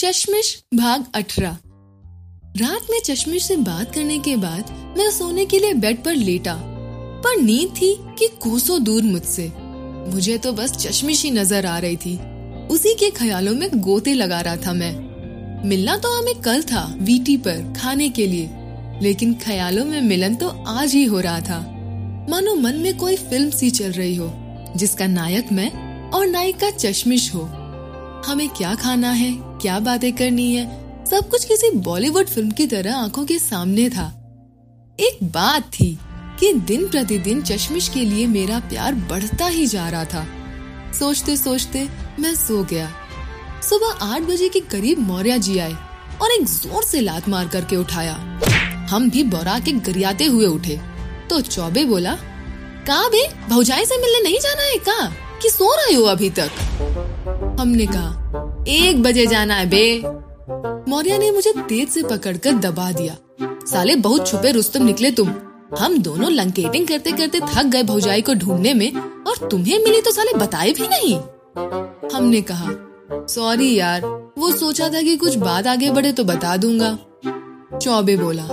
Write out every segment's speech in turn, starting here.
चश्मिश भाग अठारह। रात में चश्मिश से बात करने के बाद मैं सोने के लिए बेड पर लेटा, पर नींद थी कि कोसों दूर मुझसे। मुझे तो बस चश्मिश ही नज़र आ रही थी। उसी के ख्यालों में गोते लगा रहा था मैं। मिलना तो हमें कल था, वीटी पर, खाने के लिए। लेकिन ख्यालों में मिलन तो आज ही हो रहा था। मानो मन में कोई फ़िल्म सी चल रही हो, जिसका नायक मैं और नायिका चश्मिश हो। हमें क्या खाना है, क्या बातें करनी है, सब कुछ किसी बॉलीवुड फ़िल्म की तरह आँखों के सामने था। एक बात थी कि दिन प्रतिदिन चश्मिश के लिए मेरा प्यार बढ़ता ही जा रहा था। सोचते सोचते मैं सो गया। सुबह आठ बजे के करीब मौर्य जी आए और एक ज़ोर से लात मार करके उठाया। हम भी बोरा के गरियाते हुए उठे। तो चौबे बोला, कहा बे? भौजाई से मिलने नहीं जाना है का कि सो रहे हो अभी तक? हमने कहा, एक बजे जाना है बे। मौर्य ने मुझे तेज से पकड़कर दबा दिया। साले, बहुत छुपे रुस्तम निकले तुम। हम दोनों लंकेटिंग करते करते थक गए भौजाई को ढूँढने में, और तुम्हें मिली तो साले बताए भी नहीं। हमने कहा सॉरी यार, वो सोचा था कि कुछ बात आगे बढ़े तो बता दूँगा। चौबे बोला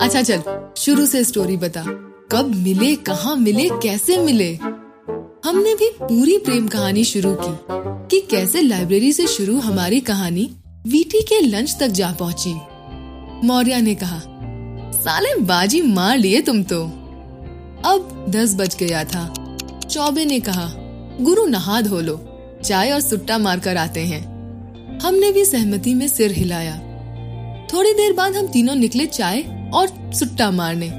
अच्छा चल, शुरू से स्टोरी बता। कब मिले, कहाँ मिले, कैसे मिले? हमने भी पूरी प्रेम कहानी शुरू की कि कैसे लाइब्रेरी से शुरू हमारी कहानी वीटी के लंच तक जा पहुँची। मौर्य ने कहा, साले बाजी मार लिए तुम तो। अब दस बज गया था। चौबे ने कहा, गुरु नहा धो लो, चाय और सुट्टा मारकर आते हैं। हमने भी सहमति में सिर हिलाया। थोड़ी देर बाद हम तीनों निकले चाय और सुट्टा मारने।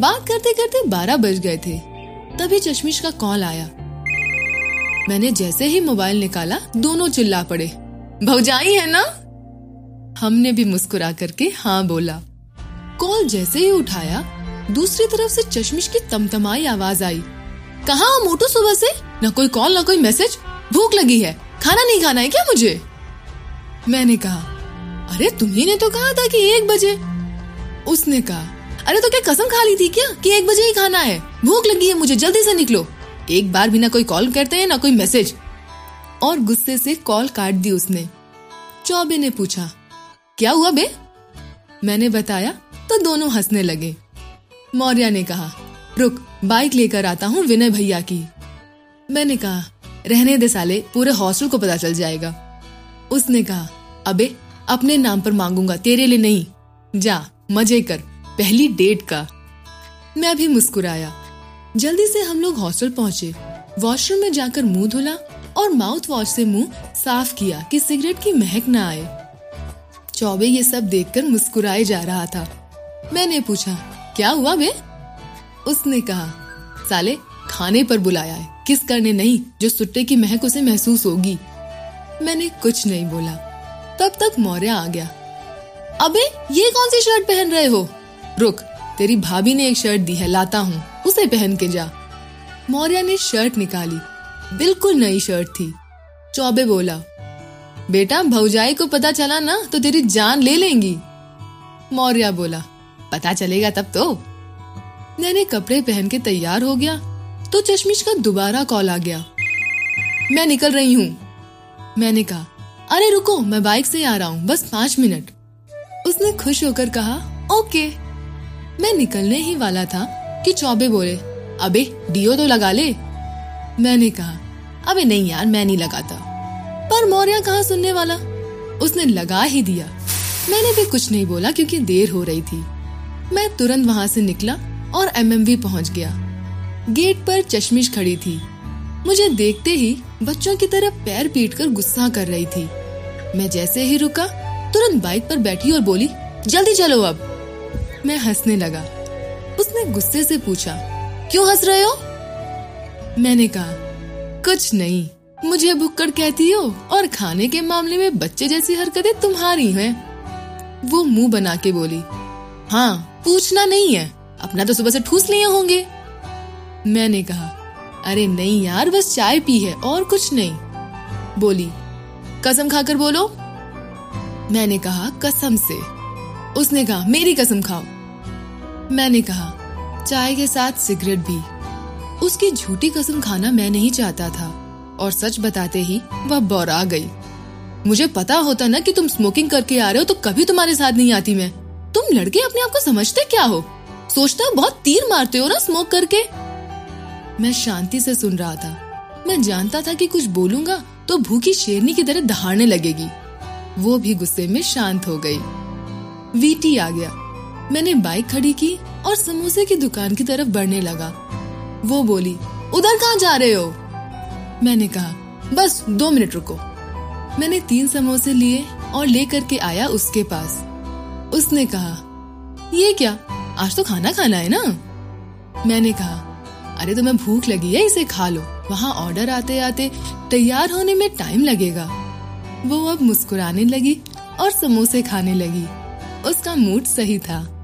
बात करते करते बारह बज गए थे। तभी चश्मिश का कॉल आया। मैंने जैसे ही मोबाइल निकाला, दोनों चिल्ला पड़े। भौजाई है ना? हमने भी मुस्कुरा करके हाँ बोला। कॉल जैसे ही उठाया, दूसरी तरफ़ से चश्मिश की तमतमाई आवाज़ आई। कहा मोटू सुबह से? न कोई कॉल, न कोई मैसेज? भूख लगी है। खाना नहीं खाना है क्या मुझे? मैंने कहा, अरे, तुम्ही ने तो कहा था कि एक बजे? उसने कहा अरे तो क्या कसम खा ली थी क्या? कि एक बजे ही खाना है। भूख लगी है, मुझे जल्दी से निकलो। एक बार भी ना कोई कॉल करते हैं, ना कोई मैसेज और गुस्से से कॉल काट दी उसने। चौबे ने पूछा, क्या हुआ बे? मैंने बताया तो दोनों हंसने लगे। मौर्य ने कहा, रुक बाइक लेकर आता हूँ विनय भैया की। मैंने कहा, रहने दे साले, पूरे हॉस्टल को पता चल जाएगा। उसने कहा, अबे, अपने नाम पर मांगूँगा, तेरे लिए नहीं। जा, मज़े कर। पहली डेट का। मैं भी मुस्कुराया। जल्दी से हम लोग हॉस्टल पहुँचे। वॉशरूम में जाकर मुँह धुला और माउथ वॉश से मुँह साफ़ किया कि सिगरेट की महक न आए। चौबे ये सब देखकर मुस्कुराए जा रहा था। मैंने पूछा, क्या हुआ बे? उसने कहा, साले, खाने पर बुलाया है। किस करने नहीं, जो सुट्टे की महक उसे महसूस होगी? मैंने कुछ नहीं बोला। तब तक मौर्य आ गया। अबे, ये कौन सी शर्ट पहन रहे हो? रुक, तेरी भाभी ने एक शर्ट दी है, लाता हूँ, उसे पहन के जा। मौर्या ने शर्ट निकाली, बिल्कुल नई शर्ट थी। चौबे बोला, बेटा, भौजाई को पता चला ना तो तेरी जान ले लेंगी। मौर्य बोला, पता चलेगा तब तो। मैंने कपड़े पहन के तैयार हो गया तो चश्मिश का दोबारा कॉल आ गया। मैं निकल रही हूँ। मैंने कहा, अरे रुको, मैं बाइक से आ रहा हूँ, बस पाँच मिनट। उसने खुश होकर कहा, ओके। मैं निकलने ही वाला था कि चौबे बोले, अबे डियो तो लगा ले। मैंने कहा, अबे नहीं यार, मैं नहीं लगाता। पर मौर्या कहा सुनने वाला? उसने लगा ही दिया। मैंने भी कुछ नहीं बोला क्योंकि देर हो रही थी। मैं तुरंत वहाँ से निकला और एमएमवी पहुँच गया। गेट पर चश्मिश खड़ी थी। मुझे देखते ही बच्चों की तरह पैर पीट कर गुस्सा कर रही थी। मैं जैसे ही रुका, तुरंत बाइक पर बैठी और बोली, जल्दी चलो अब। मैं हंसने लगा। उसने गुस्से से पूछा, क्यों हंस रहे हो? मैंने कहा, कुछ नहीं। मुझे भुक्कड़ कहती हो और खाने के मामले में बच्चे जैसी हरकतें तुम्हारी हैं। वो मुँह बना के बोली हाँ पूछना नहीं है। अपना तो सुबह से ठूस लिए होंगे। मैंने कहा, अरे नहीं यार, बस चाय पी है और कुछ नहीं। बोली, कसम खाकर बोलो? मैंने कहा, कसम से। उसने कहा, मेरी कसम खाओ। मैंने कहा, चाय के साथ सिगरेट भी। उसकी झूठी कसम खाना मैं नहीं चाहता था, और सच बताते ही वह बौरा गई। मुझे पता होता ना कि तुम स्मोकिंग करके आ रहे हो तो कभी तुम्हारे साथ नहीं आती मैं। तुम लड़के अपने आप को समझते क्या हो? सोचते हो बहुत तीर मारते हो ना स्मोक करके। मैं शांति से सुन रहा था। मैं जानता था कि कुछ बोलूँगा तो भूखी शेरनी की तरह दहाड़ने लगेगी। वो भी गुस्से में शांत हो गई। वीटी आ गया। मैंने बाइक खड़ी की और समोसे की दुकान की तरफ़ बढ़ने लगा। वो बोली, उधर कहाँ जा रहे हो? मैंने कहा, बस दो मिनट रुको। मैंने तीन समोसे लिए और लेकर के आया उसके पास। उसने कहा, ये क्या? आज तो खाना खाना है ना? मैंने कहा, अरे तुम्हें भूख लगी है, इसे खा लो। वहाँ ऑर्डर आते आते तैयार होने में टाइम लगेगा। वो अब मुस्कुराने लगी और समोसे खाने लगी। उसका मूड सही था।